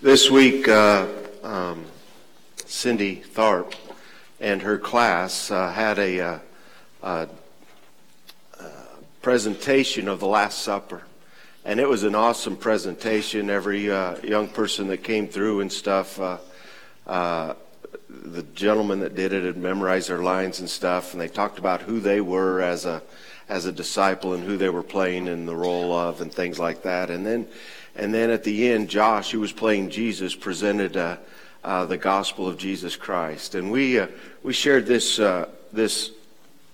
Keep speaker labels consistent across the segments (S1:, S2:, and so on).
S1: This week, uh, um, Cindy Tharp and her class uh, had a, uh, uh, presentation of the Last Supper. And it was an awesome presentation. Every uh, young person that came through and stuff, uh, uh, the gentleman that did it had memorized their lines and stuff, and they talked about who they were as a as a disciple and who they were playing in the role of and things like that. And then and then at the end, Josh, who was playing Jesus, presented uh, uh, the gospel of Jesus Christ. And we, uh, we shared this, uh, this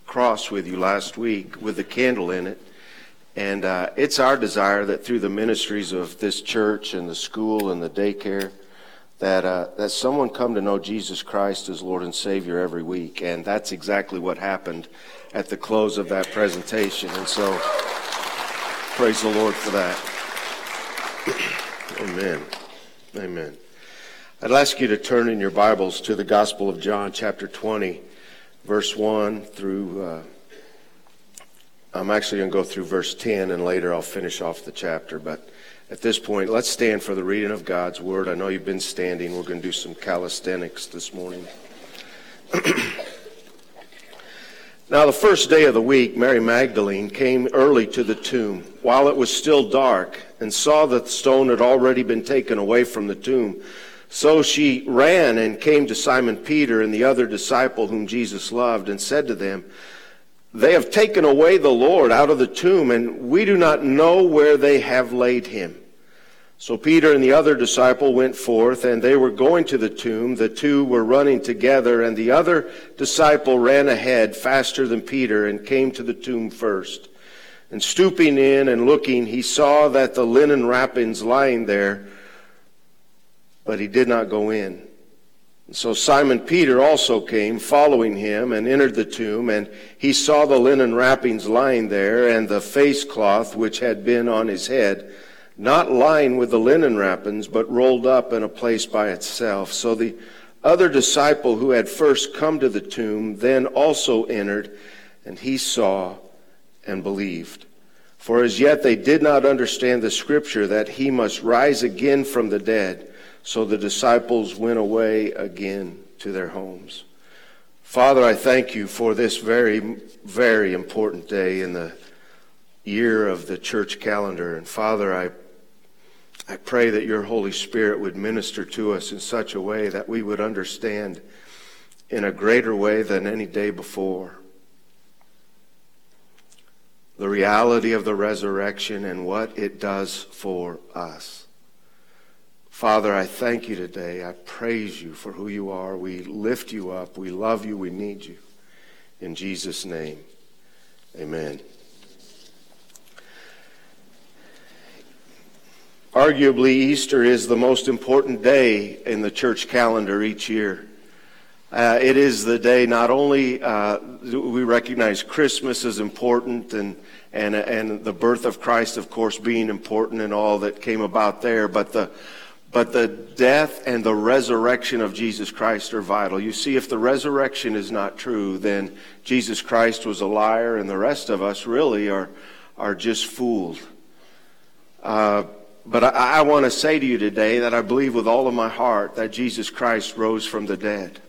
S1: cross with you last week with the candle in it. And uh, it's our desire that through the ministries of this church and the school and the daycare, that, uh, that someone come to know Jesus Christ as Lord and Savior every week. And that's exactly what happened at the close of that presentation. And so, praise the Lord for that. Amen. Amen. I'd ask you to turn in your Bibles to the Gospel of John, chapter 20, verse 1 through. Uh, I'm actually going to go through verse 10, and later I'll finish off the chapter. But at this point, let's stand for the reading of God's Word. I know you've been standing. We're going to do some calisthenics this morning. Now, the first day of the week, Mary Magdalene came early to the tomb while it was still dark and saw that the stone had already been taken away from the tomb. So she ran and came to Simon Peter and the other disciple whom Jesus loved and said to them, They have taken away the Lord out of the tomb, and we do not know where they have laid him. So Peter and the other disciple went forth, and they were going to the tomb. The two were running together, and the other disciple ran ahead faster than Peter and came to the tomb first. And stooping in and looking, he saw that the linen wrappings lying there, but he did not go in. And so Simon Peter also came, following him, and entered the tomb, and he saw the linen wrappings lying there, and the face cloth which had been on his head not lying with the linen wrappings, but rolled up in a place by itself. So the other disciple who had first come to the tomb then also entered, and he saw and believed. For as yet they did not understand the scripture that he must rise again from the dead. So the disciples went away again to their homes. Father, I thank you for this very, very important day in the year of the church calendar. And Father, I I pray that your Holy Spirit would minister to us in such a way that we would understand in a greater way than any day before the reality of the resurrection and what it does for us. Father, I thank you today. I praise you for who you are. We lift you up. We love you. We need you. In Jesus' name, amen. Arguably, Easter is the most important day in the church calendar each year. Uh, it is the day not only uh, we recognize Christmas as important and, and, and the birth of Christ, of course, being important and all that came about there, but the, but the death and the resurrection of Jesus Christ are vital. You see, if the resurrection is not true, then Jesus Christ was a liar, and the rest of us really are, are just fooled. Uh, but I, I want to say to you today that I believe with all of my heart that Jesus Christ rose from the dead.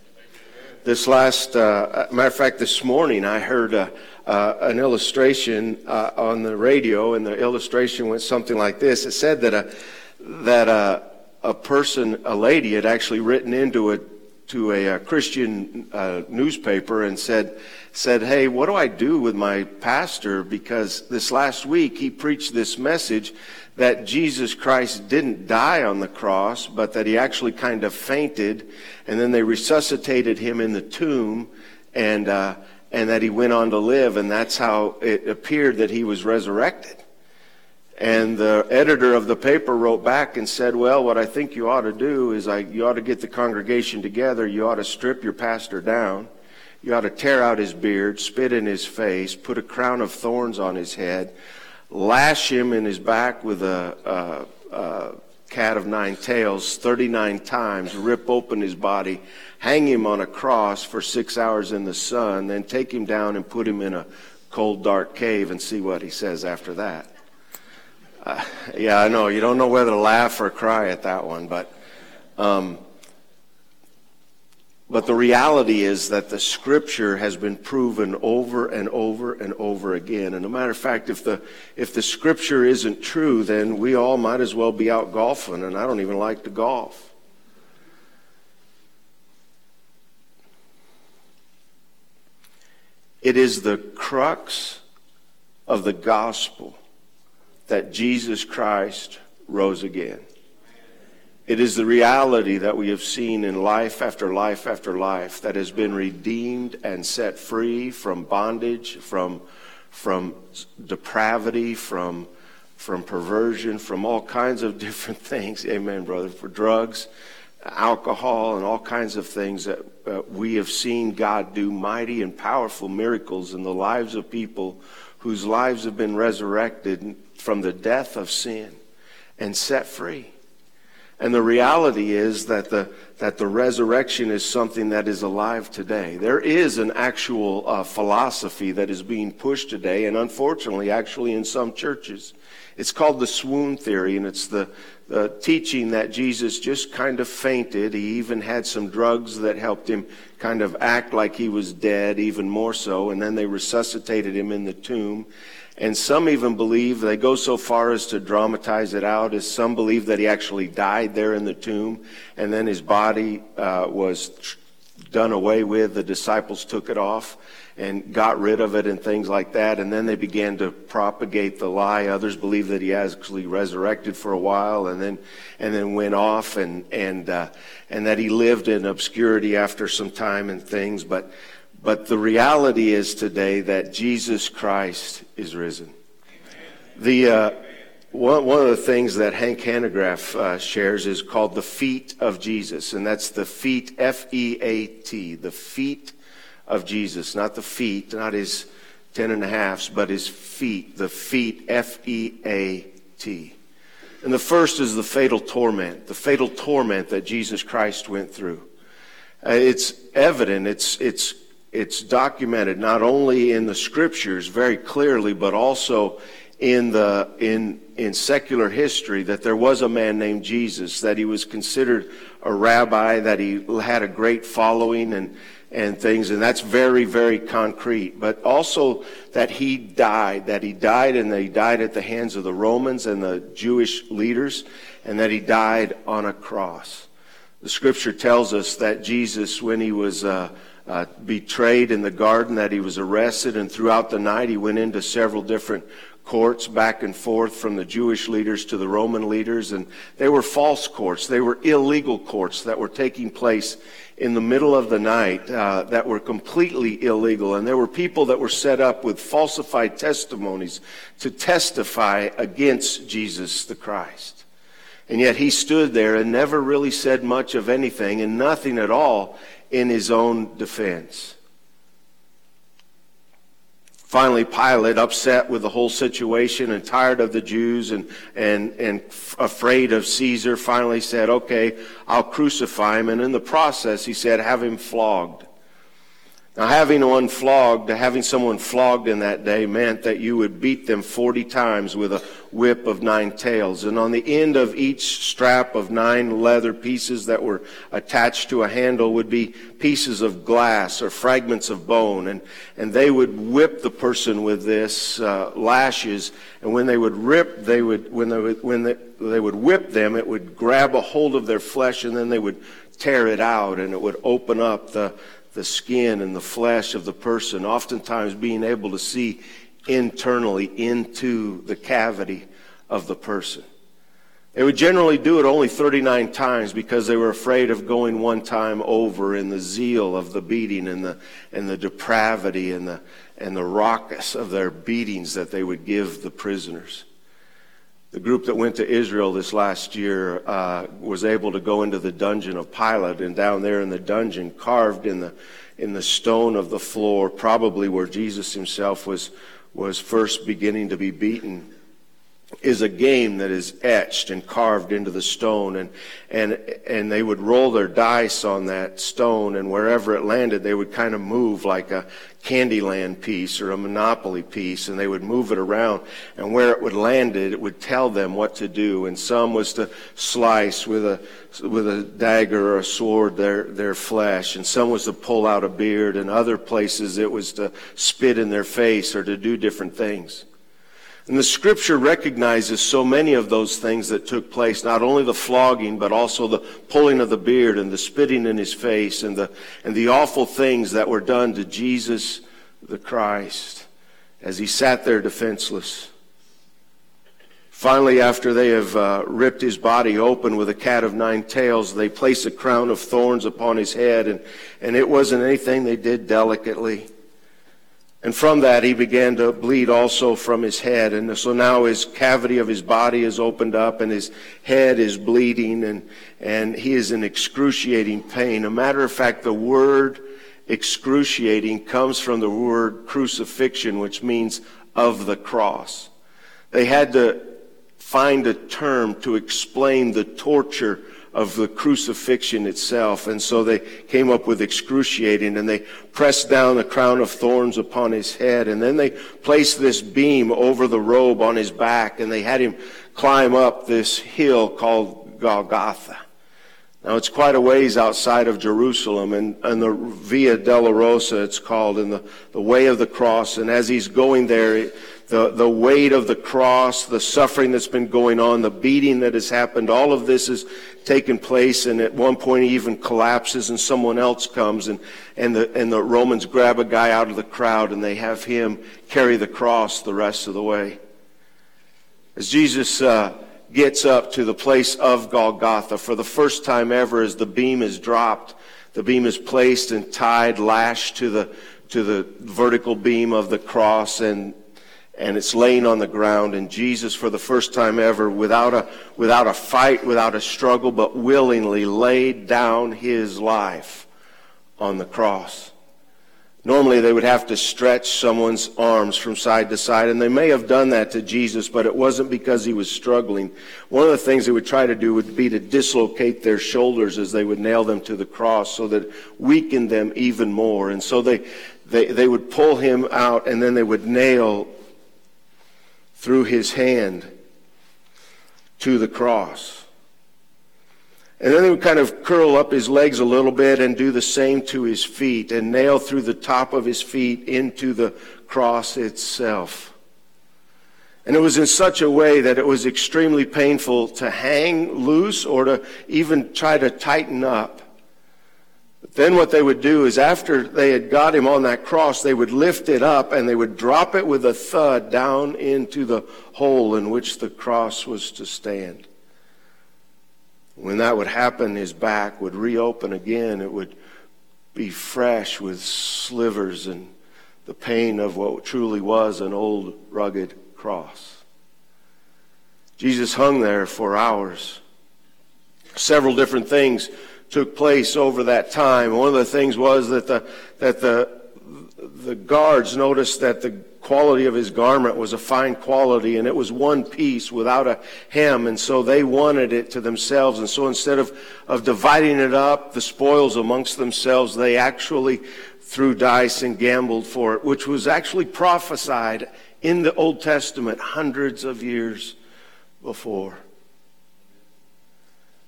S1: This last, uh, matter of fact, this morning I heard uh, uh, an illustration uh, on the radio, and the illustration went something like this. It said that a that a, a person, a lady, had actually written into a to a, a Christian uh, newspaper and said said, "Hey, what do I do with my pastor? Because this last week he preached this message that Jesus Christ didn't die on the cross, but that he actually kind of fainted, and then they resuscitated him in the tomb, and uh, and that he went on to live, and that's how it appeared that he was resurrected. And the editor of the paper wrote back and said, "Well, what I think you ought to do is, I, you ought to get the congregation together. You ought to strip your pastor down." You ought to tear out his beard, spit in his face, put a crown of thorns on his head, lash him in his back with a, a, a cat of nine tails 39 times, rip open his body, hang him on a cross for six hours in the sun, then take him down and put him in a cold, dark cave and see what he says after that. Uh, yeah, I know. You don't know whether to laugh or cry at that one, but Um, but the reality is that the scripture has been proven over and over and over again. And a matter of fact, if the, if the scripture isn't true, then we all might as well be out golfing, and I don't even like to golf. It is the crux of the gospel that Jesus Christ rose again. It is the reality that we have seen in life after life after life that has been redeemed and set free from bondage, from, from depravity, from, from perversion, from all kinds of different things. Amen, brother. For drugs, alcohol, and all kinds of things that uh, we have seen God do mighty and powerful miracles in the lives of people whose lives have been resurrected from the death of sin and set free. And the reality is that the, that the resurrection is something that is alive today. There is an actual uh, philosophy that is being pushed today, and unfortunately, actually, in some churches. It's called the swoon theory, and it's the, the teaching that Jesus just kind of fainted. He even had some drugs that helped him kind of act like he was dead, even more so, and then they resuscitated him in the tomb. And some even believe, they go so far as to dramatize it out, as some believe that he actually died there in the tomb, and then his body uh, was done away with. The disciples took it off and got rid of it and things like that. And then they began to propagate the lie. Others believe that he actually resurrected for a while and then, and then went off and, and, uh, and that he lived in obscurity after some time and things. But, but the reality is today that Jesus Christ is risen. The, uh, one, one of the things that Hank Hanegraaff uh, shares is called the feat of Jesus, and that's the feat, F E A T, the feet of Jesus, not the feet, not his ten and a halves, but his feat, the feat, F E A T. And the first is the fatal torment, the fatal torment that Jesus Christ went through. Uh, it's evident, it's, it's it's documented not only in the scriptures very clearly, but also in the in in secular history that there was a man named Jesus, that he was considered a rabbi, that he had a great following and and things, and that's very, very concrete. But also that he died, that he died and that he died at the hands of the Romans and the Jewish leaders, and that he died on a cross. The scripture tells us that Jesus, when he was uh, uh, betrayed in the garden, that he was arrested, and throughout the night he went into several different courts back and forth from the Jewish leaders to the Roman leaders, and they were false courts. They were illegal courts that were taking place in the middle of the night uh, that were completely illegal. And there were people that were set up with falsified testimonies to testify against Jesus the Christ. And yet he stood there and never really said much of anything and nothing at all in his own defense. Finally, Pilate, upset with the whole situation and tired of the Jews and, and, and afraid of Caesar, finally said, Okay, I'll crucify him. And in the process, he said, Have him flogged. Now, having one flogged, having someone flogged in that day meant that you would beat them 40 times with a whip of nine tails. And on the end of each strap of nine leather pieces that were attached to a handle would be pieces of glass or fragments of bone. And, and they would whip the person with this, uh, lashes. And when they would rip, they would, when they would, when they, they would whip them, it would grab a hold of their flesh and then they would tear it out and it would open up the, the skin and the flesh of the person, oftentimes being able to see internally into the cavity of the person. They would generally do it only 39 times because they were afraid of going one time over in the zeal of the beating and the, and the depravity and the, and the raucous of their beatings that they would give the prisoners. The group that went to Israel this last year uh, was able to go into the dungeon of Pilate, and down there in the dungeon, carved in the in the stone of the floor, probably where Jesus himself was was first beginning to be beaten, is a game that is etched and carved into the stone and and and they would roll their dice on that stone and wherever it landed they would kind of move like a Candyland piece or a Monopoly piece and they would move it around and where it would land it would tell them what to do and some was to slice with a with a dagger or a sword their their flesh and some was to pull out a beard and other places it was to spit in their face or to do different things and the scripture recognizes so many of those things that took place, not only the flogging, but also the pulling of the beard and the spitting in his face and the, and the awful things that were done to Jesus the Christ as he sat there defenseless. Finally, after they have uh, ripped his body open with a cat of nine tails, they place a crown of thorns upon his head, and, and it wasn't anything they did delicately. And from that, he began to bleed also from his head. And so now his cavity of his body is opened up and his head is bleeding and, and he is in excruciating pain. A matter of fact, the word excruciating comes from the word crucifixion, which means of the cross. They had to find a term to explain the torture of the crucifixion itself. And so they came up with excruciating and they pressed down a crown of thorns upon his head. And then they placed this beam over the robe on his back and they had him climb up this hill called Golgotha. Now it's quite a ways outside of Jerusalem and, and the Via Dolorosa it's called and the, the way of the cross. And as he's going there, the, the weight of the cross, the suffering that's been going on, the beating that has happened, all of this has taken place. And at one point he even collapses and someone else comes and, and the, and the Romans grab a guy out of the crowd and they have him carry the cross the rest of the way. As Jesus, uh, gets up to the place of Golgotha for the first time ever as the beam is dropped, the beam is placed and tied, lashed to the, to the vertical beam of the cross and and it's laying on the ground. And Jesus for the first time ever without a without a fight without a struggle but willingly laid down his life on the cross. Normally they would have to stretch someone's arms from side to side and they may have done that to Jesus but it wasn't because he was struggling. One of the things they would try to do would be to dislocate their shoulders as they would nail them to the cross so that weakened them even more. And so they they, they would pull him out and then they would nail through his hand to the cross. And then he would kind of curl up his legs a little bit and do the same to his feet and nail through the top of his feet into the cross itself. And it was in such a way that it was extremely painful to hang loose or to even try to tighten up. Then what they would do is after they had got him on that cross, they would lift it up and they would drop it with a thud down into the hole in which the cross was to stand. When that would happen, his back would reopen again. It would be fresh with slivers and the pain of what truly was an old rugged cross. Jesus hung there for hours. Several different things took place over that time. One of the things was that the, that the, the guards noticed that the quality of his garment was a fine quality and it was one piece without a hem and so they wanted it to themselves and so instead of, of dividing it up the spoils amongst themselves they actually threw dice and gambled for it which was actually prophesied in the old testament hundreds of years before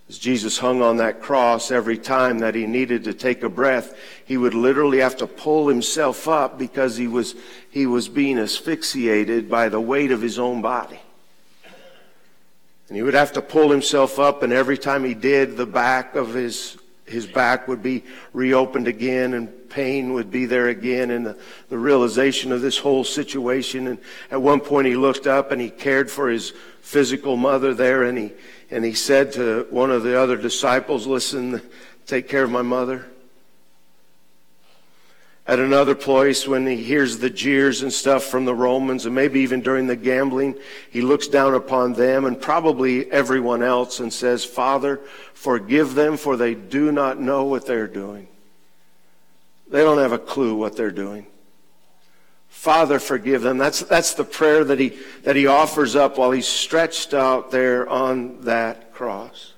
S1: as Jesus hung on that cross, every time that he needed to take a breath, he would literally have to pull himself up because he was, he was being asphyxiated by the weight of his own body. And he would have to pull himself up, and every time he did, the back of his, his back would be reopened again, and pain would be there again, and the, the realization of this whole situation. And at one point, he looked up and he cared for his physical mother there, and he, and he said to one of the other disciples, Listen, take care of my mother. At another place, when he hears the jeers and stuff from the Romans, and maybe even during the gambling, he looks down upon them and probably everyone else and says, Father, forgive them, for they do not know what they're doing. They don't have a clue what they're doing. Father, forgive them. That's, that's the prayer that he, that he offers up while he's stretched out there on that cross.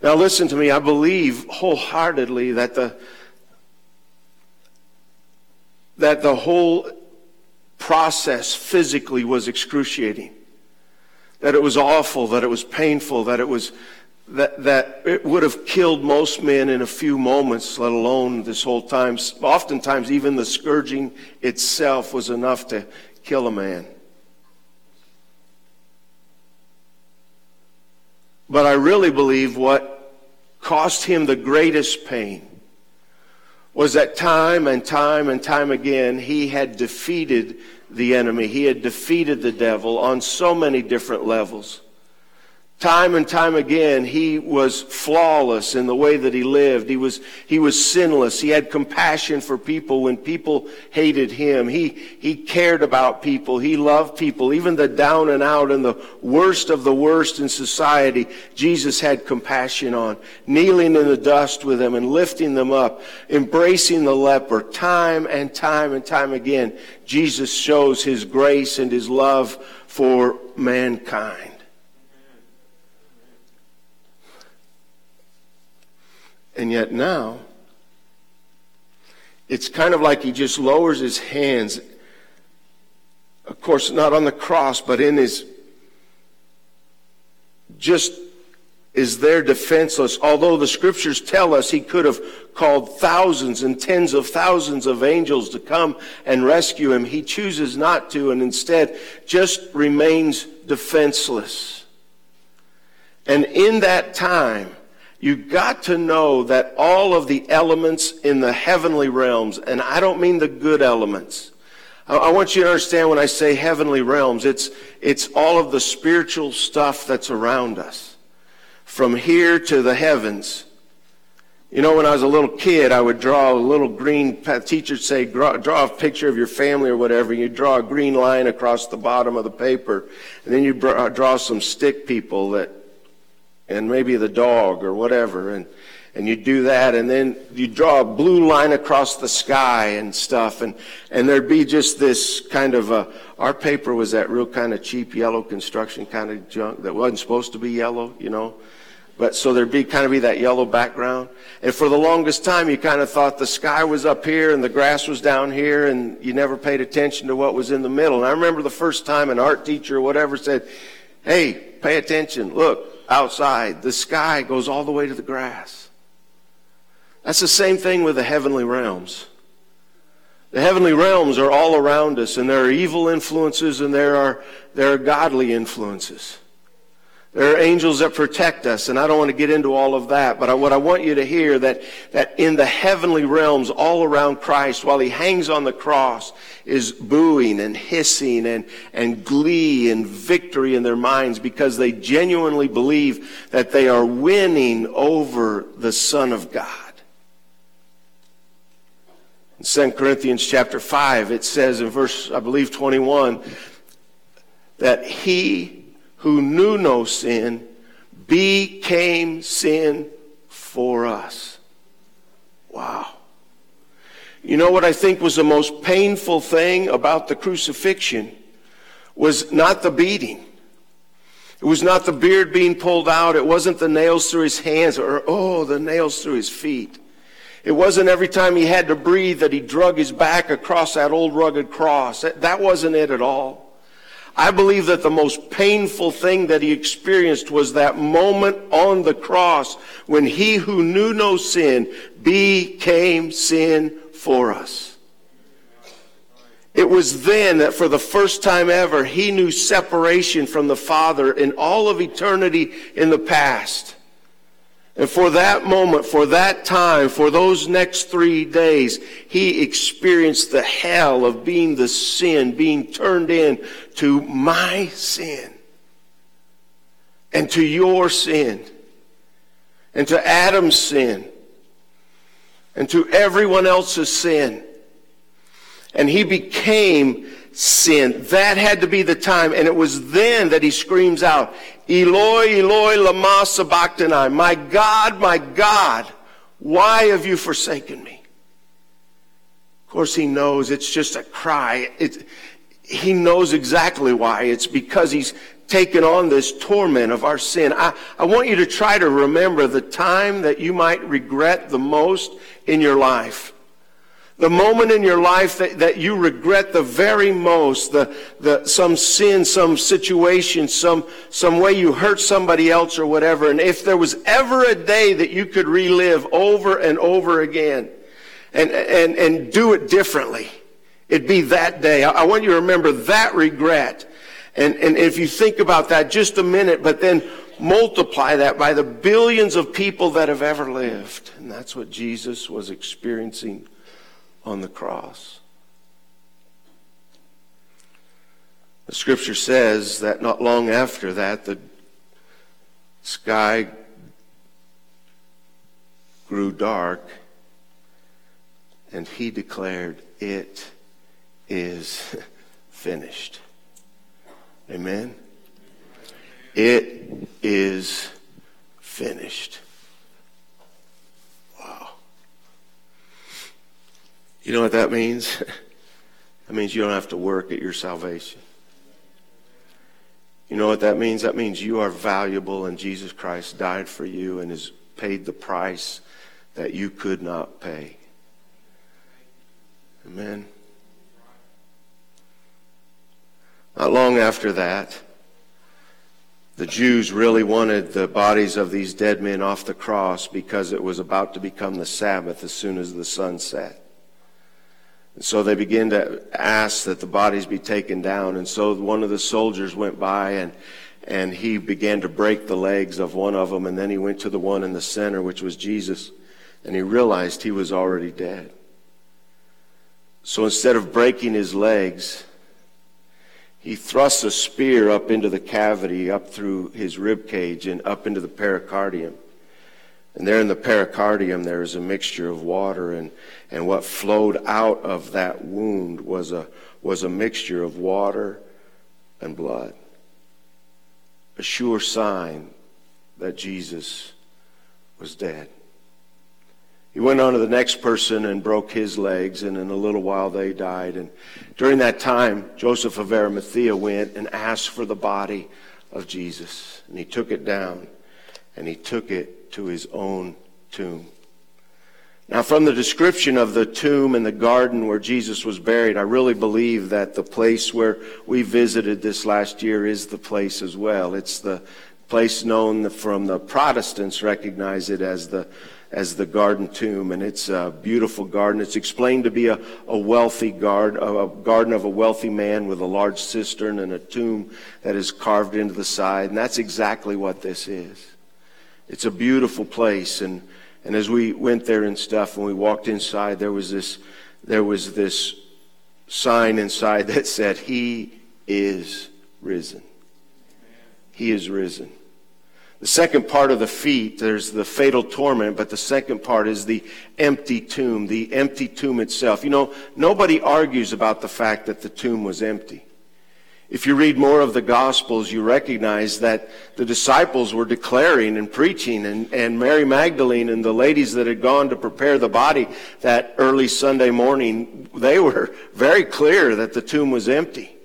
S1: Now listen to me. I believe wholeheartedly that the, that the whole process physically was excruciating. That it was awful, that it was painful, that it was that, that it would have killed most men in a few moments, let alone this whole time. Oftentimes, even the scourging itself was enough to kill a man. But I really believe what cost him the greatest pain was that time and time and time again he had defeated the enemy. He had defeated the devil on so many different levels. Time and time again, he was flawless in the way that he lived. He was, he was sinless. He had compassion for people when people hated him. He, he cared about people. He loved people. Even the down and out and the worst of the worst in society, Jesus had compassion on. Kneeling in the dust with them and lifting them up, embracing the leper. Time and time and time again, Jesus shows his grace and his love for mankind. And yet now, it's kind of like he just lowers his hands. Of course, not on the cross, but in his, just is there defenseless. Although the scriptures tell us he could have called thousands and tens of thousands of angels to come and rescue him, he chooses not to and instead just remains defenseless. And in that time, you got to know that all of the elements in the heavenly realms, and I don't mean the good elements. I want you to understand when I say heavenly realms, it's, it's all of the spiritual stuff that's around us. From here to the heavens. You know, when I was a little kid, I would draw a little green, teachers say, draw, draw a picture of your family or whatever. You draw a green line across the bottom of the paper. And then you draw some stick people that and maybe the dog or whatever. And, and you do that and then you draw a blue line across the sky and stuff. And, and there'd be just this kind of a, our paper was that real kind of cheap yellow construction kind of junk that wasn't supposed to be yellow, you know. But so there'd be kind of be that yellow background. And for the longest time, you kind of thought the sky was up here and the grass was down here and you never paid attention to what was in the middle. And I remember the first time an art teacher or whatever said, Hey, pay attention. Look, outside. The sky goes all the way to the grass. That's the same thing with the heavenly realms. The heavenly realms are all around us, and there are evil influences and there are, there are godly influences. There are angels that protect us, and I don't want to get into all of that, but I, what I want you to hear that, that in the heavenly realms all around Christ, while he hangs on the cross, is booing and hissing and, and glee and victory in their minds because they genuinely believe that they are winning over the Son of God. In 2 Corinthians chapter 5, it says in verse, I believe, 21, that he who knew no sin became sin for us. Wow. You know what I think was the most painful thing about the crucifixion was not the beating. It was not the beard being pulled out. It wasn't the nails through his hands or, oh, the nails through his feet. It wasn't every time he had to breathe that he drug his back across that old rugged cross. That, that wasn't it at all. I believe that the most painful thing that he experienced was that moment on the cross when he who knew no sin became sin for us. It was then that for the first time ever, he knew separation from the Father in all of eternity in the past. And for that moment, for that time, for those next three days, he experienced the hell of being the sin, being turned in to my sin and to your sin and to Adam's sin and to everyone else's sin. And he became sin. That had to be the time. And it was then that he screams out, Eloi, Eloi, lama sabachthani. My God, my God, why have you forsaken me? Of course, he knows it's just a cry. He knows exactly why. It's because he's taken on this torment of our sin. I, I want you to try to remember the time that you might regret the most in your life. The moment in your life that, that you regret the very most, the, the, some sin, some situation, some, some way you hurt somebody else or whatever. And if there was ever a day that you could relive over and over again and, and, and do it differently, it'd be that day. I, I want you to remember that regret and, and if you think about that just a minute, but then multiply that by the billions of people that have ever lived. And that's what Jesus was experiencing on the cross. The scripture says that not long after that, the sky grew dark, and he declared, It is finished. Amen. It is finished. Wow. You know what that means? that means you don't have to work at your salvation. You know what that means? That means you are valuable and Jesus Christ died for you and has paid the price that you could not pay. Amen. Not long after that, the Jews really wanted the bodies of these dead men off the cross because it was about to become the Sabbath as soon as the sun set. And so they began to ask that the bodies be taken down. And so one of the soldiers went by and, and he began to break the legs of one of them. And then he went to the one in the center, which was Jesus. And he realized he was already dead. So instead of breaking his legs, he thrusts a spear up into the cavity, up through his rib cage, and up into the pericardium. And there in the pericardium, there is a mixture of water, and, and what flowed out of that wound was a, was a mixture of water and blood. A sure sign that Jesus was dead. He went on to the next person and broke his legs, and in a little while they died. And during that time, Joseph of Arimathea went and asked for the body of Jesus. And he took it down, and he took it to his own tomb. Now, from the description of the tomb and the garden where Jesus was buried, I really believe that the place where we visited this last year is the place as well. It's the place known from the Protestants recognize it as the as the garden tomb, and it's a beautiful garden. It's explained to be a, a wealthy garden, a garden of a wealthy man with a large cistern and a tomb that is carved into the side, and that's exactly what this is. It's a beautiful place, and and as we went there and stuff, and we walked inside, there was this there was this sign inside that said, "He is risen." He is risen. The second part of the feat, there's the fatal torment, but the second part is the empty tomb, the empty tomb itself. You know, nobody argues about the fact that the tomb was empty. If you read more of the Gospels, you recognize that the disciples were declaring and preaching, and, and Mary Magdalene and the ladies that had gone to prepare the body that early Sunday morning, they were very clear that the tomb was empty.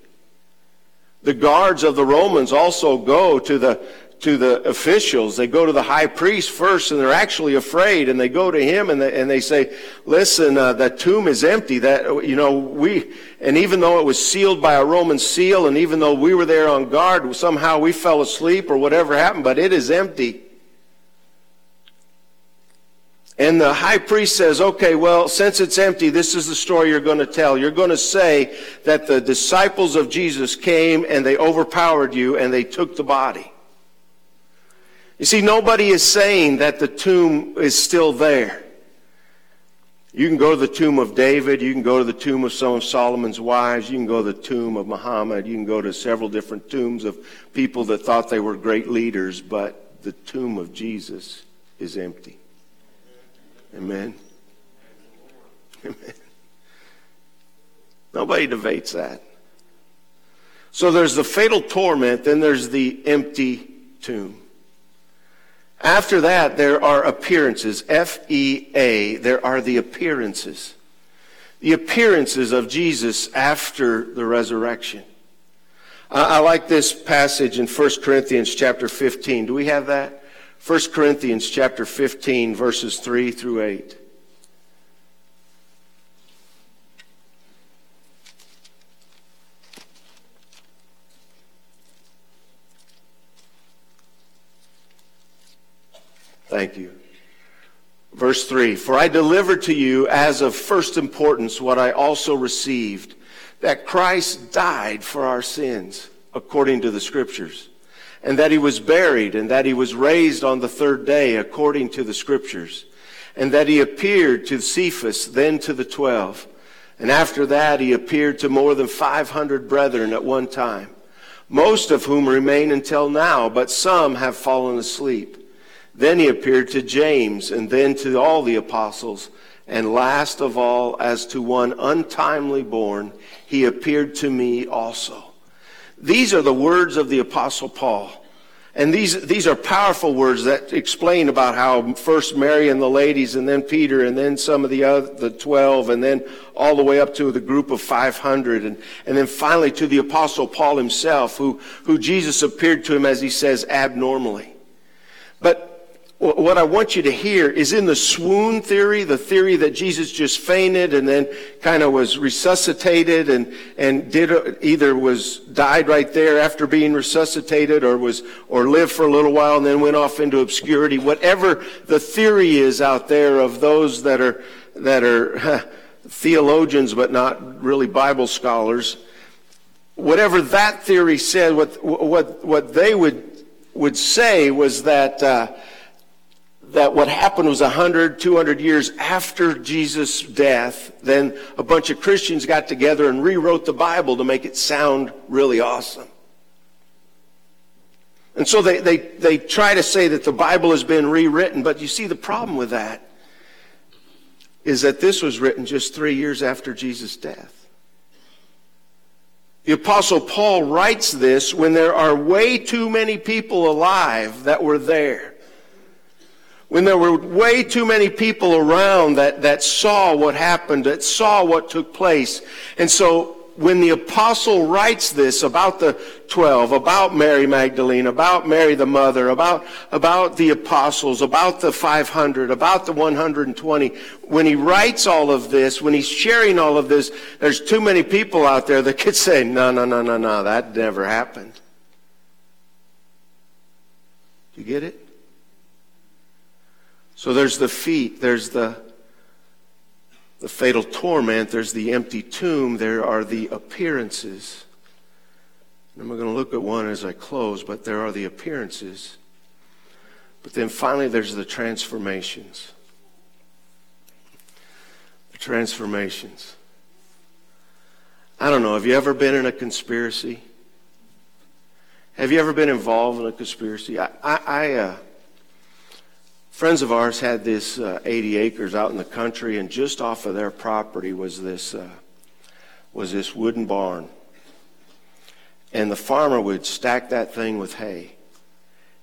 S1: The guards of the Romans also go to the to the officials. They go to the high priest first, and they're actually afraid. And they go to him, and they, and they say, "Listen, uh, that tomb is empty. That you know we, and even though it was sealed by a Roman seal, and even though we were there on guard, somehow we fell asleep or whatever happened, but it is empty." And the high priest says, okay, well, since it's empty, this is the story you're going to tell. You're going to say that the disciples of Jesus came and they overpowered you and they took the body. You see, nobody is saying that the tomb is still there. You can go to the tomb of David. You can go to the tomb of some of Solomon's wives. You can go to the tomb of Muhammad. You can go to several different tombs of people that thought they were great leaders, but the tomb of Jesus is empty. Amen. Amen. Nobody debates that. So there's the fatal torment, then there's the empty tomb. After that, there are appearances. F E A. There are the appearances. the appearances of Jesus after the resurrection. I, I like this passage in 1 Corinthians chapter 15. Do we have that? 1 Corinthians chapter 15, verses 3 through 8. Thank you. Verse 3 For I delivered to you as of first importance what I also received, that Christ died for our sins, according to the Scriptures, and that he was buried, and that he was raised on the third day, according to the Scriptures, and that he appeared to Cephas, then to the twelve. And after that, he appeared to more than 500 brethren at one time, most of whom remain until now, but some have fallen asleep. Then he appeared to James, and then to all the apostles. And last of all, as to one untimely born, he appeared to me also. These are the words of the apostle Paul. And these, these are powerful words that explain about how first Mary and the ladies, and then Peter, and then some of the other, the 12, and then all the way up to the group of 500, and, and then finally to the apostle Paul himself, who, who Jesus appeared to him, as he says, abnormally. But what I want you to hear is in the swoon theory, the theory that Jesus just fainted and then kind of was resuscitated and, and did either was died right there after being resuscitated or was, or lived for a little while and then went off into obscurity. Whatever the theory is out there of those that are, that are theologians but not really Bible scholars, whatever that theory said, what, what, what they would, would say was that, uh, that what happened was 100, 200 years after Jesus' death, then a bunch of Christians got together and rewrote the Bible to make it sound really awesome. And so they, they, they try to say that the Bible has been rewritten, but you see the problem with that is that this was written just three years after Jesus' death. The Apostle Paul writes this when there are way too many people alive that were there when there were way too many people around that, that saw what happened, that saw what took place. And so when the apostle writes this about the 12, about Mary Magdalene, about Mary the mother, about, about the apostles, about the 500, about the 120, when he writes all of this, when he's sharing all of this, there's too many people out there that could say, no, no, no, no, no, that never happened. You get it? So there's the feat, there's the, the fatal torment, there's the empty tomb, there are the appearances. And I'm going to look at one as I close, but there are the appearances. But then finally, there's the transformations. The transformations. I don't know, have you ever been in a conspiracy? Have you ever been involved in a conspiracy? I, I, I uh, friends of ours had this uh, 80 acres out in the country, and just off of their property was this uh, was this wooden barn. And the farmer would stack that thing with hay.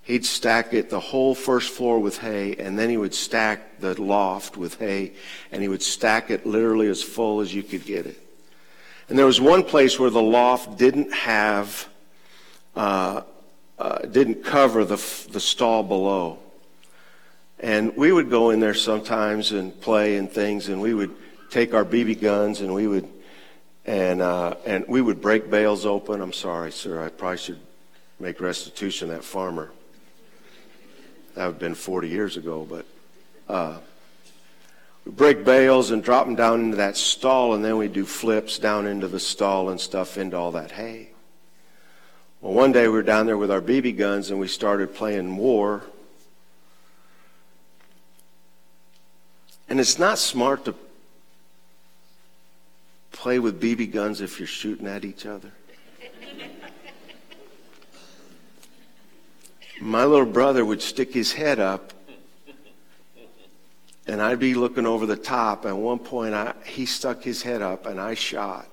S1: He'd stack it the whole first floor with hay, and then he would stack the loft with hay, and he would stack it literally as full as you could get it. And there was one place where the loft didn't have, uh, uh didn't cover the the stall below. And we would go in there sometimes and play and things, and we would take our BB guns and we would and uh, and we would break bales open. I'm sorry, sir. I probably should make restitution that farmer. That would have been 40 years ago, but uh, we break bales and drop them down into that stall, and then we do flips down into the stall and stuff into all that hay. Well, one day we were down there with our BB guns and we started playing war And it's not smart to play with BB guns if you're shooting at each other. My little brother would stick his head up, and I'd be looking over the top. At one point, I, he stuck his head up, and I shot.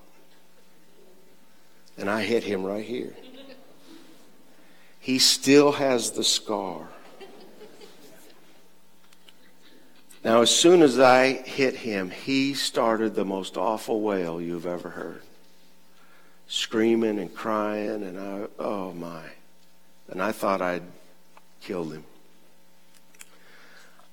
S1: And I hit him right here. He still has the scar. Now, as soon as I hit him, he started the most awful wail you've ever heard. Screaming and crying, and I, oh my. And I thought I'd killed him.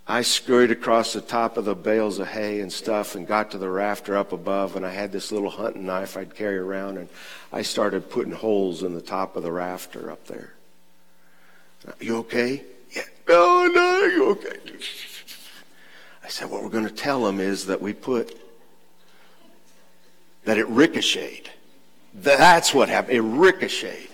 S1: I scurried across the top of the bales of hay and stuff and got to the rafter up above, and I had this little hunting knife I'd carry around, and I started putting holes in the top of the rafter up there. You okay? Yeah. Oh, no, you okay? I said, what we're going to tell them is that we put, that it ricocheted. That's what happened. It ricocheted.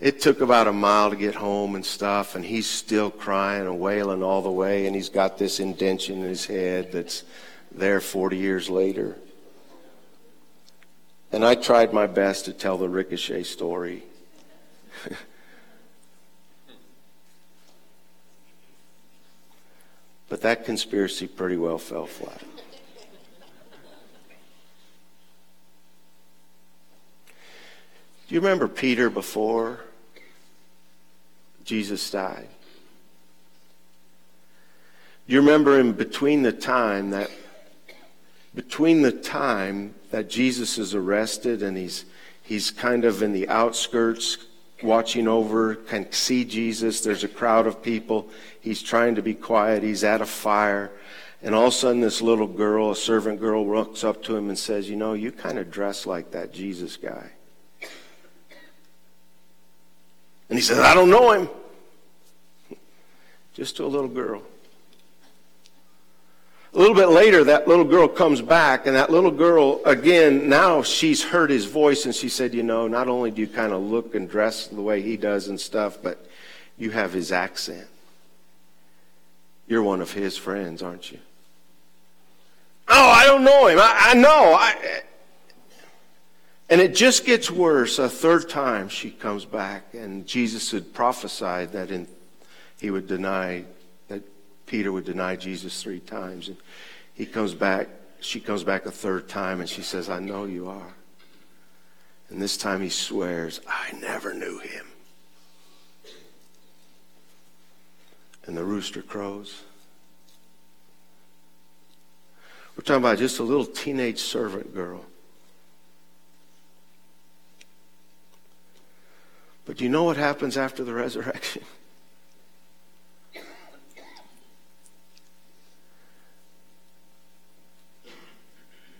S1: it took about a mile to get home and stuff, and he's still crying and wailing all the way, and he's got this indention in his head that's there 40 years later. And I tried my best to tell the ricochet story. But that conspiracy pretty well fell flat. Do you remember Peter before Jesus died? Do you remember in between the time that between the time that Jesus is arrested and he's he's kind of in the outskirts watching over, can see Jesus. There's a crowd of people. He's trying to be quiet. He's at a fire. And all of a sudden, this little girl, a servant girl, walks up to him and says, You know, you kind of dress like that Jesus guy. And he says, I don't know him. Just to a little girl. A little bit later, that little girl comes back, and that little girl, again, now she's heard his voice, and she said, You know, not only do you kind of look and dress the way he does and stuff, but you have his accent. You're one of his friends, aren't you? Oh, I don't know him. I, I know. I, and it just gets worse. A third time she comes back, and Jesus had prophesied that in, he would deny Peter would deny Jesus three times. And he comes back, she comes back a third time, and she says, I know you are. And this time he swears, I never knew him. And the rooster crows. We're talking about just a little teenage servant girl. But do you know what happens after the resurrection?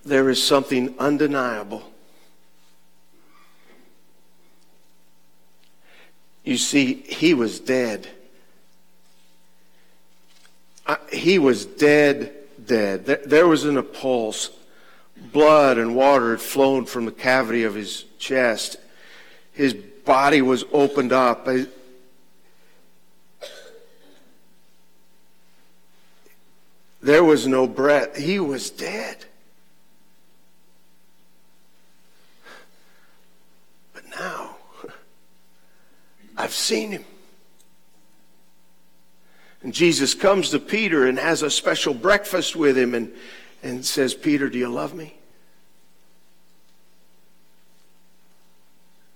S1: there is something undeniable. You see, he was dead. he was dead, dead. There, was in a pulse. Blood and water had flown from the cavity of his chest. His body was opened up. There was no breath. He was dead. now. I've seen him. And Jesus comes to Peter and has a special breakfast with him and, and says, Peter, do you love me?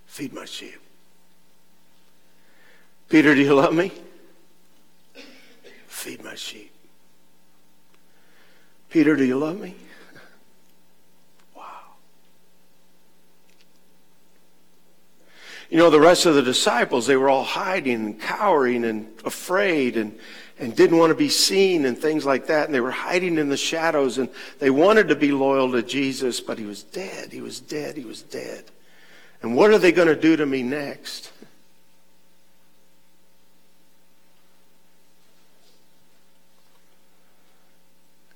S1: Feed my sheep. Peter, do you love me? Feed my sheep. Peter, do you love me? You know, the rest of the disciples, they were all hiding and cowering and afraid and, and didn't want to be seen and things like that. And they were hiding in the shadows and they wanted to be loyal to Jesus, but he was dead. He was dead. He was dead. And what are they going to do to me next?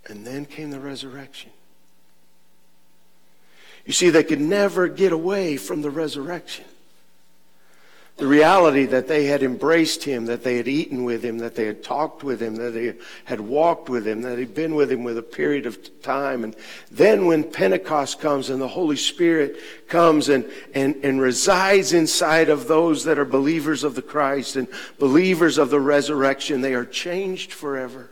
S1: And then came the resurrection. You see, they could never get away from the resurrection. The reality that they had embraced him, that they had eaten with him, that they had talked with him, that they had walked with him, that he'd been with him with a period of time. And then when Pentecost comes and the Holy Spirit comes and, and, and resides inside of those that are believers of the Christ and believers of the resurrection, they are changed forever.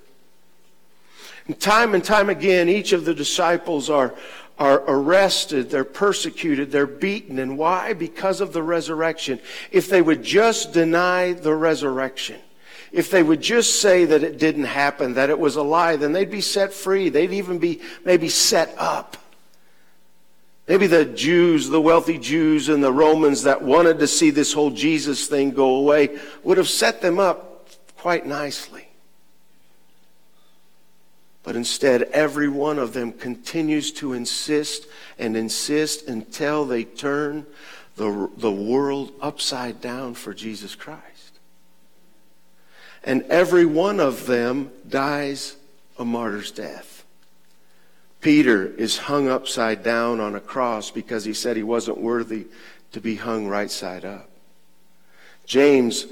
S1: And time and time again, each of the disciples are, are arrested, they're persecuted, they're beaten. And why? Because of the resurrection. If they would just deny the resurrection, if they would just say that it didn't happen, that it was a lie, then they'd be set free. They'd even be maybe set up. Maybe the Jews, the wealthy Jews and the Romans that wanted to see this whole Jesus thing go away would have set them up quite nicely. But instead, every one of them continues to insist and insist until they turn the, the world upside down for Jesus Christ. And every one of them dies a martyr's death. Peter is hung upside down on a cross because he said he wasn't worthy to be hung right side up. James,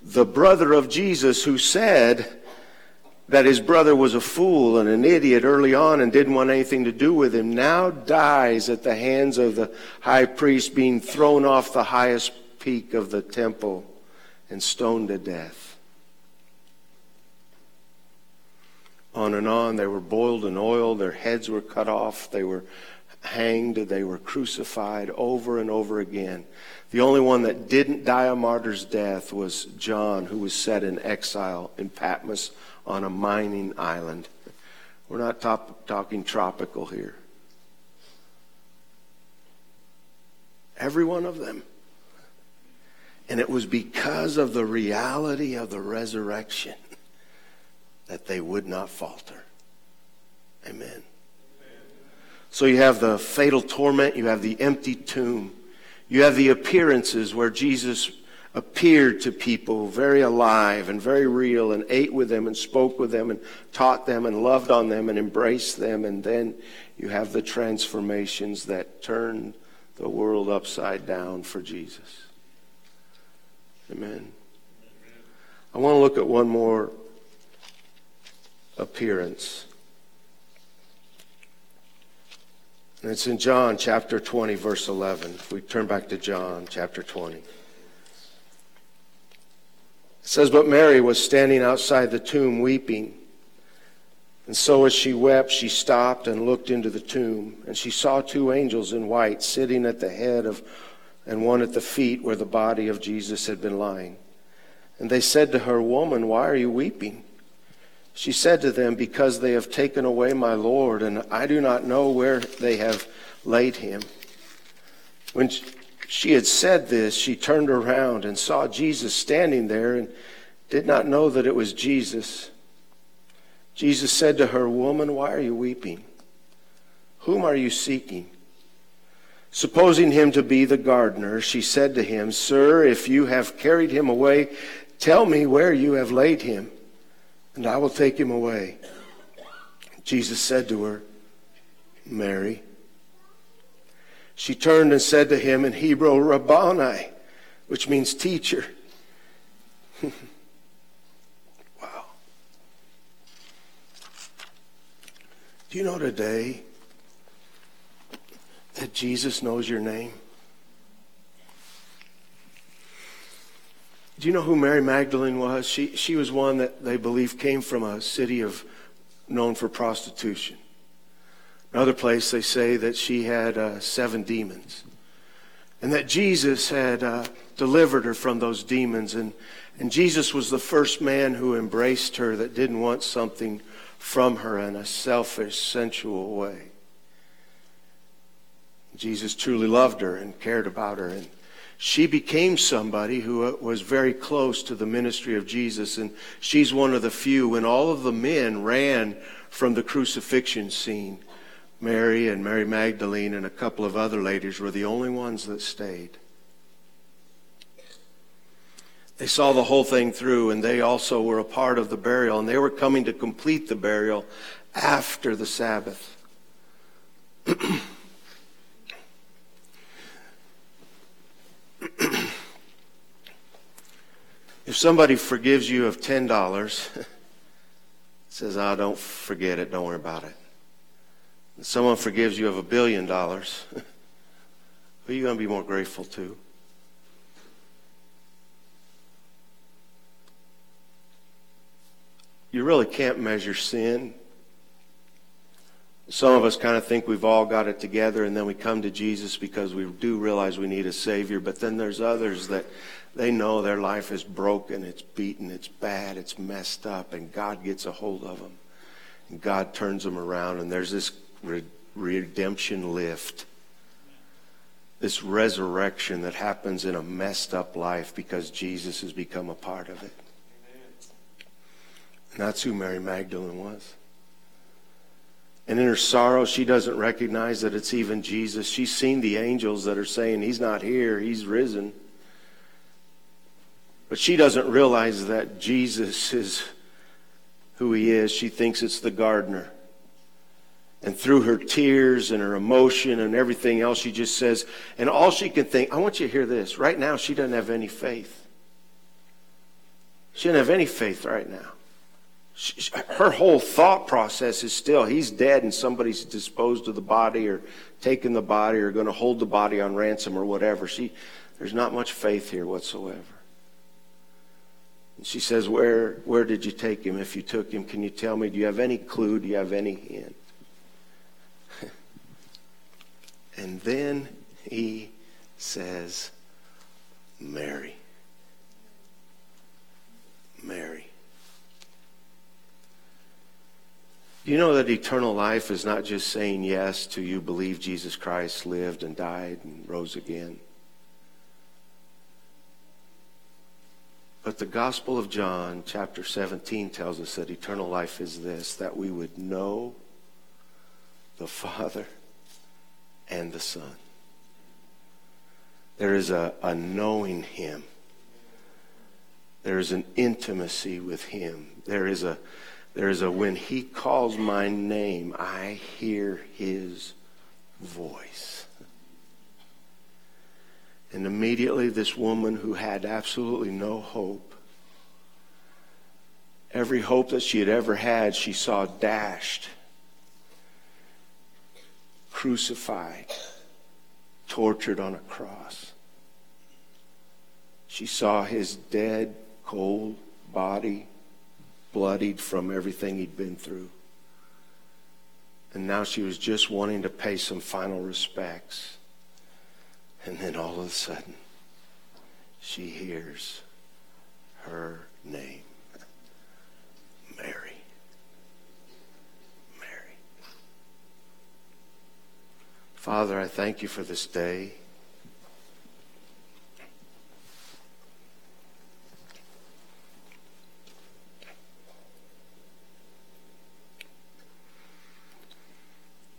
S1: the brother of Jesus, who said, that his brother was a fool and an idiot early on and didn't want anything to do with him, now dies at the hands of the high priest, being thrown off the highest peak of the temple and stoned to death. On and on, they were boiled in oil, their heads were cut off, they were hanged, they were crucified over and over again. The only one that didn't die a martyr's death was John, who was set in exile in Patmos on a mining island. We're not top, talking tropical here. Every one of them. And it was because of the reality of the resurrection that they would not falter. Amen. So you have the fatal torment, you have the empty tomb, you have the appearances where Jesus appeared to people very alive and very real and ate with them and spoke with them and taught them and loved on them and embraced them. And then you have the transformations that turn the world upside down for Jesus. Amen. I want to look at one more appearance. And it's in John chapter 20, verse 11. If we turn back to John chapter 20. It says, But Mary was standing outside the tomb weeping. And so as she wept, she stopped and looked into the tomb. And she saw two angels in white sitting at the head of and one at the feet where the body of Jesus had been lying. And they said to her, Woman, why are you weeping? She said to them, Because they have taken away my Lord, and I do not know where they have laid him. When she had said this, she turned around and saw Jesus standing there and did not know that it was Jesus. Jesus said to her, Woman, why are you weeping? Whom are you seeking? Supposing him to be the gardener, she said to him, Sir, if you have carried him away, tell me where you have laid him, and I will take him away. Jesus said to her, Mary. She turned and said to him in Hebrew, Rabboni, which means teacher. wow. Do you know today that Jesus knows your name? Do you know who Mary Magdalene was? She, she was one that they believe came from a city of known for prostitution. Another place, they say that she had uh, seven demons. And that Jesus had uh, delivered her from those demons. And, and Jesus was the first man who embraced her that didn't want something from her in a selfish, sensual way. Jesus truly loved her and cared about her. And she became somebody who uh, was very close to the ministry of Jesus. And she's one of the few. When all of the men ran from the crucifixion scene, Mary and Mary Magdalene and a couple of other ladies were the only ones that stayed. They saw the whole thing through, and they also were a part of the burial, and they were coming to complete the burial after the Sabbath. if somebody forgives you of $10, says, I oh, don't forget it, don't worry about it someone forgives you of a billion dollars, who are you going to be more grateful to? You really can't measure sin Some of us kind of think we've all got it together, and then we come to Jesus because we do realize we need a Savior. But then there's others that they know their life is broken, it's beaten, it's bad, it's messed up, and God gets a hold of them. And God turns them around, and there's this re- redemption lift, this resurrection that happens in a messed up life because Jesus has become a part of it. And that's who Mary Magdalene was. And in her sorrow, she doesn't recognize that it's even Jesus. She's seen the angels that are saying, He's not here, He's risen. But she doesn't realize that Jesus is who He is. She thinks it's the gardener. And through her tears and her emotion and everything else, she just says, and all she can think, I want you to hear this. Right now, she doesn't have any faith. She doesn't have any faith right now her whole thought process is still he's dead and somebody's disposed of the body or taken the body or going to hold the body on ransom or whatever. She, there's not much faith here whatsoever. And she says, where, where did you take him? If you took him, can you tell me? Do you have any clue? Do you have any hint? And then he says, Mary. Mary. Do you know that eternal life is not just saying yes to you believe Jesus Christ lived and died and rose again? But the Gospel of John, chapter 17, tells us that eternal life is this that we would know the Father and the Son. There is a, a knowing Him, there is an intimacy with Him, there is a there's a when he calls my name, I hear his voice. And immediately, this woman who had absolutely no hope, every hope that she had ever had, she saw dashed, crucified, tortured on a cross. She saw his dead, cold body bloodied from everything he'd been through. And now she was just wanting to pay some final respects. And then all of a sudden, she hears her name Mary. Mary. Father, I thank you for this day.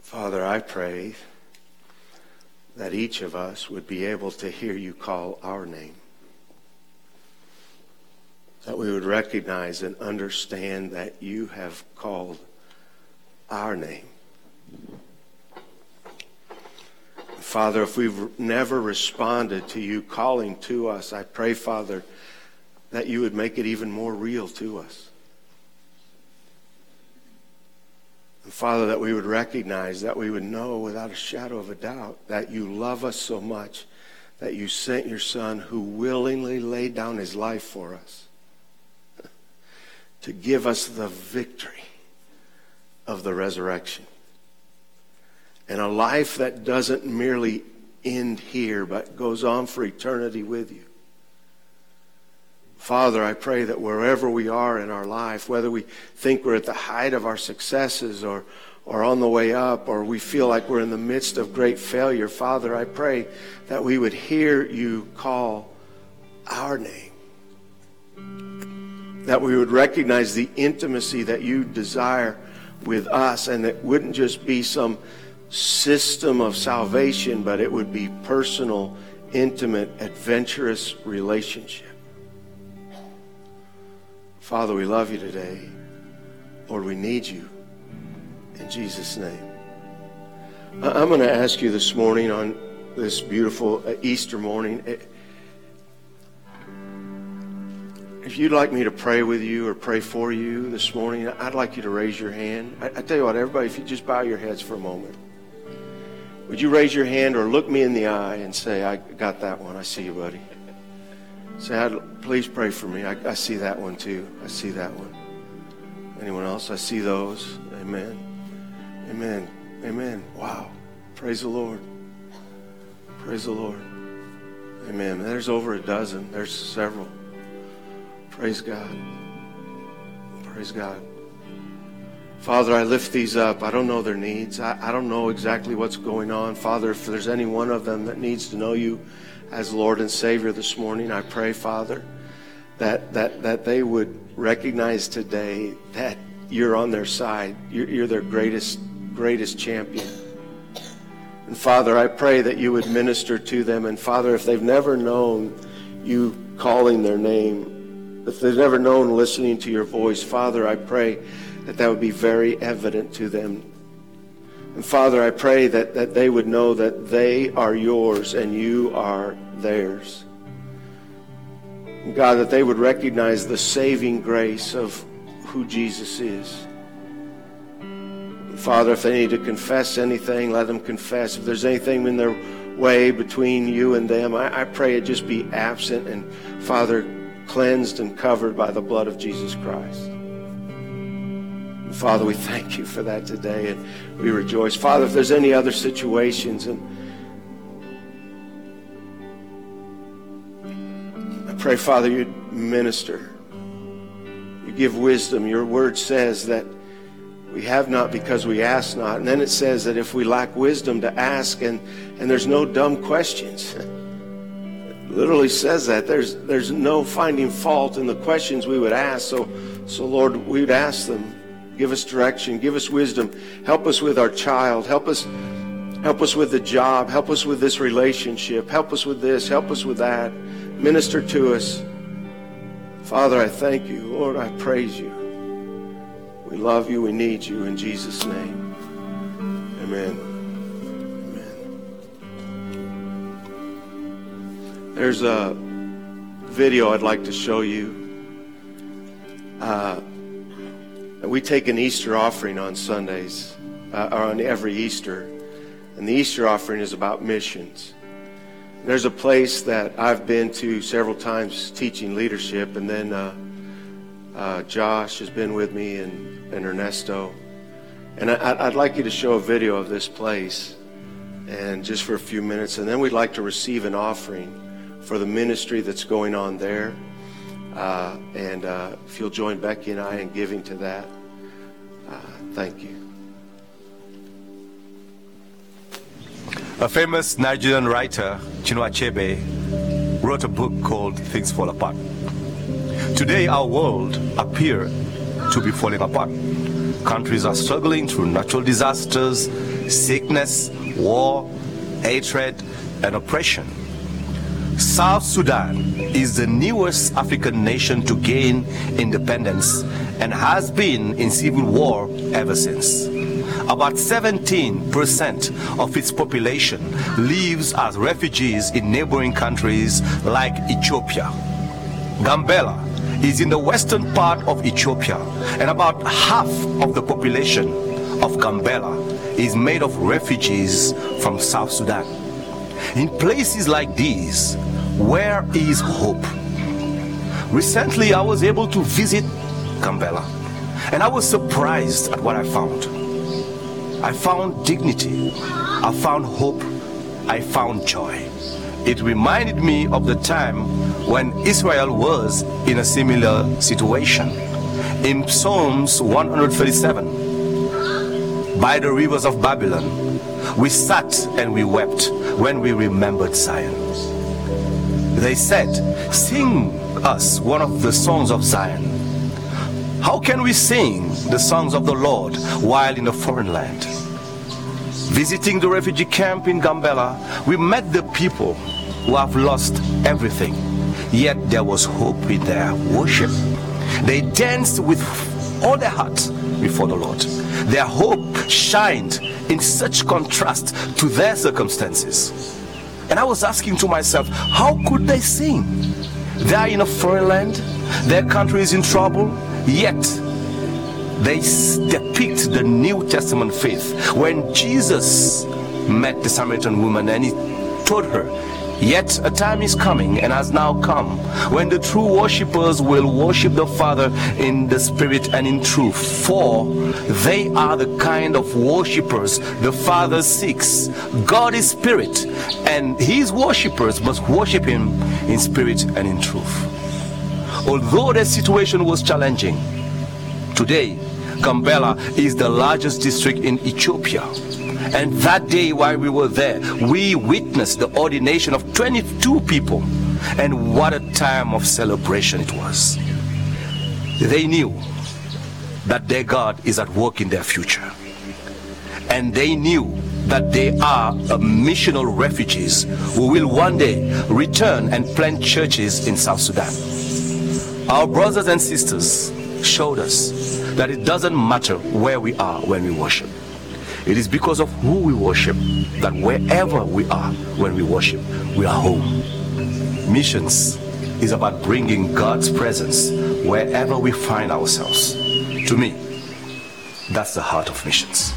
S1: Father, I pray that each of us would be able to hear you call our name. That we would recognize and understand that you have called our name. Father, if we've never responded to you calling to us, I pray, Father, that you would make it even more real to us. And Father, that we would recognize, that we would know without a shadow of a doubt that you love us so much that you sent your Son who willingly laid down his life for us to give us the victory of the resurrection. And a life that doesn't merely end here, but goes on for eternity with you. Father, I pray that wherever we are in our life, whether we think we're at the height of our successes or, or on the way up, or we feel like we're in the midst of great failure, Father, I pray that we would hear you call our name. That we would recognize the intimacy that you desire with us, and it wouldn't just be some system of salvation, but it would be personal, intimate, adventurous relationship. Father, we love you today. Lord, we need you. In Jesus' name. I'm going to ask you this morning on this beautiful uh, Easter morning. Eh, if you'd like me to pray with you or pray for you this morning, I'd like you to raise your hand. I, I tell you what, everybody, if you just bow your heads for a moment, would you raise your hand or look me in the eye and say, I got that one. I see you, buddy. Say, please pray for me. I, I see that one too. I see that one. Anyone else? I see those. Amen. Amen. Amen. Wow. Praise the Lord. Praise the Lord. Amen. There's over a dozen. There's several. Praise God. Praise God. Father, I lift these up. I don't know their needs. I, I don't know exactly what's going on. Father, if there's any one of them that needs to know you as Lord and Savior this morning, I pray, Father, that, that, that they would recognize today that you're on their side. You're, you're their greatest, greatest champion. And Father, I pray that you would minister to them. And Father, if they've never known you calling their name, if they've never known listening to your voice, Father, I pray that that would be very evident to them. And Father, I pray that, that they would know that they are yours and you are theirs. And God, that they would recognize the saving grace of who Jesus is. Father, if they need to confess anything, let them confess. If there's anything in their way between you and them, I, I pray it just be absent and, Father, cleansed and covered by the blood of Jesus Christ. Father, we thank you for that today and we rejoice. Father, if there's any other situations and I pray, Father, you'd minister. You give wisdom. Your word says that we have not because we ask not. And then it says that if we lack wisdom to ask, and, and there's no dumb questions. It literally says that. There's, there's no finding fault in the questions we would ask. So, so, Lord, we would ask them. Give us direction. Give us wisdom. Help us with our child. Help us, help us with the job. Help us with this relationship. Help us with this. Help us with that. Minister to us. Father, I thank you. Lord, I praise you. We love you. We need you. In Jesus' name. Amen. Amen. There's a video I'd like to show you. Uh, we take an Easter offering on Sundays, uh, or on every Easter. And the Easter offering is about missions. There's a place that I've been to several times teaching leadership, and then uh, uh, Josh has been with me and, and Ernesto. And I, would like you to show a video of this place, and just for a few minutes, and then we'd like to receive an offering for the ministry that's going on there. Uh, and uh, if you'll join Becky and I in giving to that, uh, thank you.
S2: A famous Nigerian writer, Chinua Achebe, wrote a book called Things Fall Apart. Today, our world appears to be falling apart. Countries are struggling through natural disasters, sickness, war, hatred, and oppression. South Sudan is the newest African nation to gain independence and has been in civil war ever since. About 17% of its population lives as refugees in neighboring countries like Ethiopia. Gambela is in the western part of Ethiopia, and about half of the population of Gambela is made of refugees from South Sudan. In places like these, where is hope? Recently, I was able to visit Gambela, and I was surprised at what I found. I found dignity, I found hope, I found joy. It reminded me of the time when Israel was in a similar situation. In Psalms 137, by the rivers of Babylon, we sat and we wept when we remembered Zion. They said, Sing us one of the songs of Zion. How can we sing the songs of the Lord while in a foreign land? Visiting the refugee camp in Gambela, we met the people who have lost everything. Yet there was hope in their worship. They danced with all their hearts before the Lord. Their hope shined in such contrast to their circumstances. And I was asking to myself, how could they sing? They are in a foreign land, their country is in trouble, yet they depict the New Testament faith. When Jesus met the Samaritan woman and he told her, Yet a time is coming and has now come when the true worshippers will worship the Father in the Spirit and in truth. For they are the kind of worshippers the Father seeks. God is Spirit, and His worshippers must worship Him in spirit and in truth. Although the situation was challenging, today Gambela is the largest district in Ethiopia. And that day while we were there, we witnessed the ordination of 22 people. And what a time of celebration it was. They knew that their God is at work in their future. And they knew that they are a missional refugees who will one day return and plant churches in South Sudan. Our brothers and sisters showed us that it doesn't matter where we are when we worship. It is because of who we worship that wherever we are when we worship, we are home. Missions is about bringing God's presence wherever we find ourselves. To me, that's the heart of missions.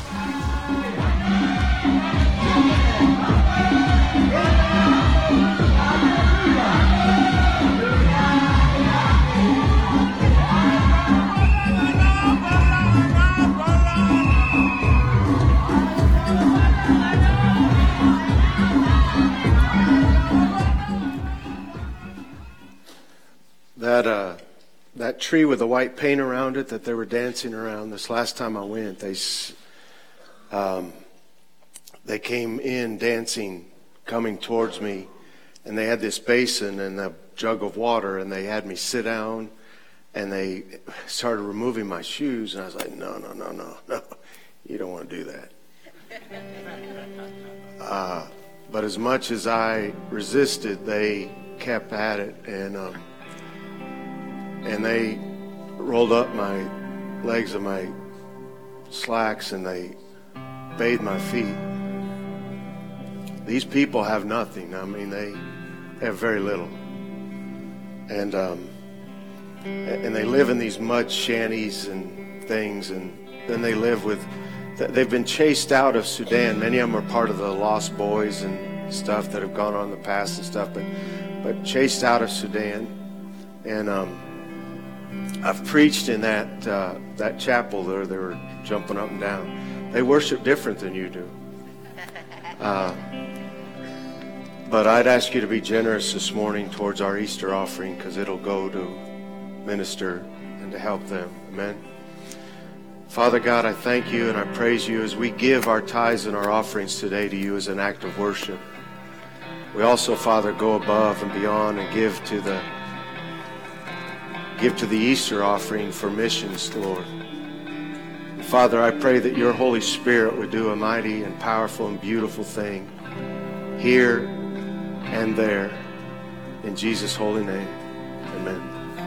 S1: That uh, that tree with the white paint around it that they were dancing around. This last time I went, they um, they came in dancing, coming towards me, and they had this basin and a jug of water, and they had me sit down, and they started removing my shoes, and I was like, no, no, no, no, no, you don't want to do that. Uh, but as much as I resisted, they kept at it, and. Um, and they rolled up my legs of my slacks and they bathed my feet. These people have nothing. I mean, they have very little, and um, and they live in these mud shanties and things, and then they live with. They've been chased out of Sudan. Many of them are part of the Lost Boys and stuff that have gone on in the past and stuff, but but chased out of Sudan, and um, I've preached in that uh, that chapel there. They were jumping up and down. They worship different than you do. Uh, but I'd ask you to be generous this morning towards our Easter offering because it'll go to minister and to help them. Amen. Father God, I thank you and I praise you as we give our tithes and our offerings today to you as an act of worship. We also, Father, go above and beyond and give to the give to the Easter offering for missions, Lord. Father, I pray that your Holy Spirit would do a mighty and powerful and beautiful thing here and there. In Jesus' holy name, amen.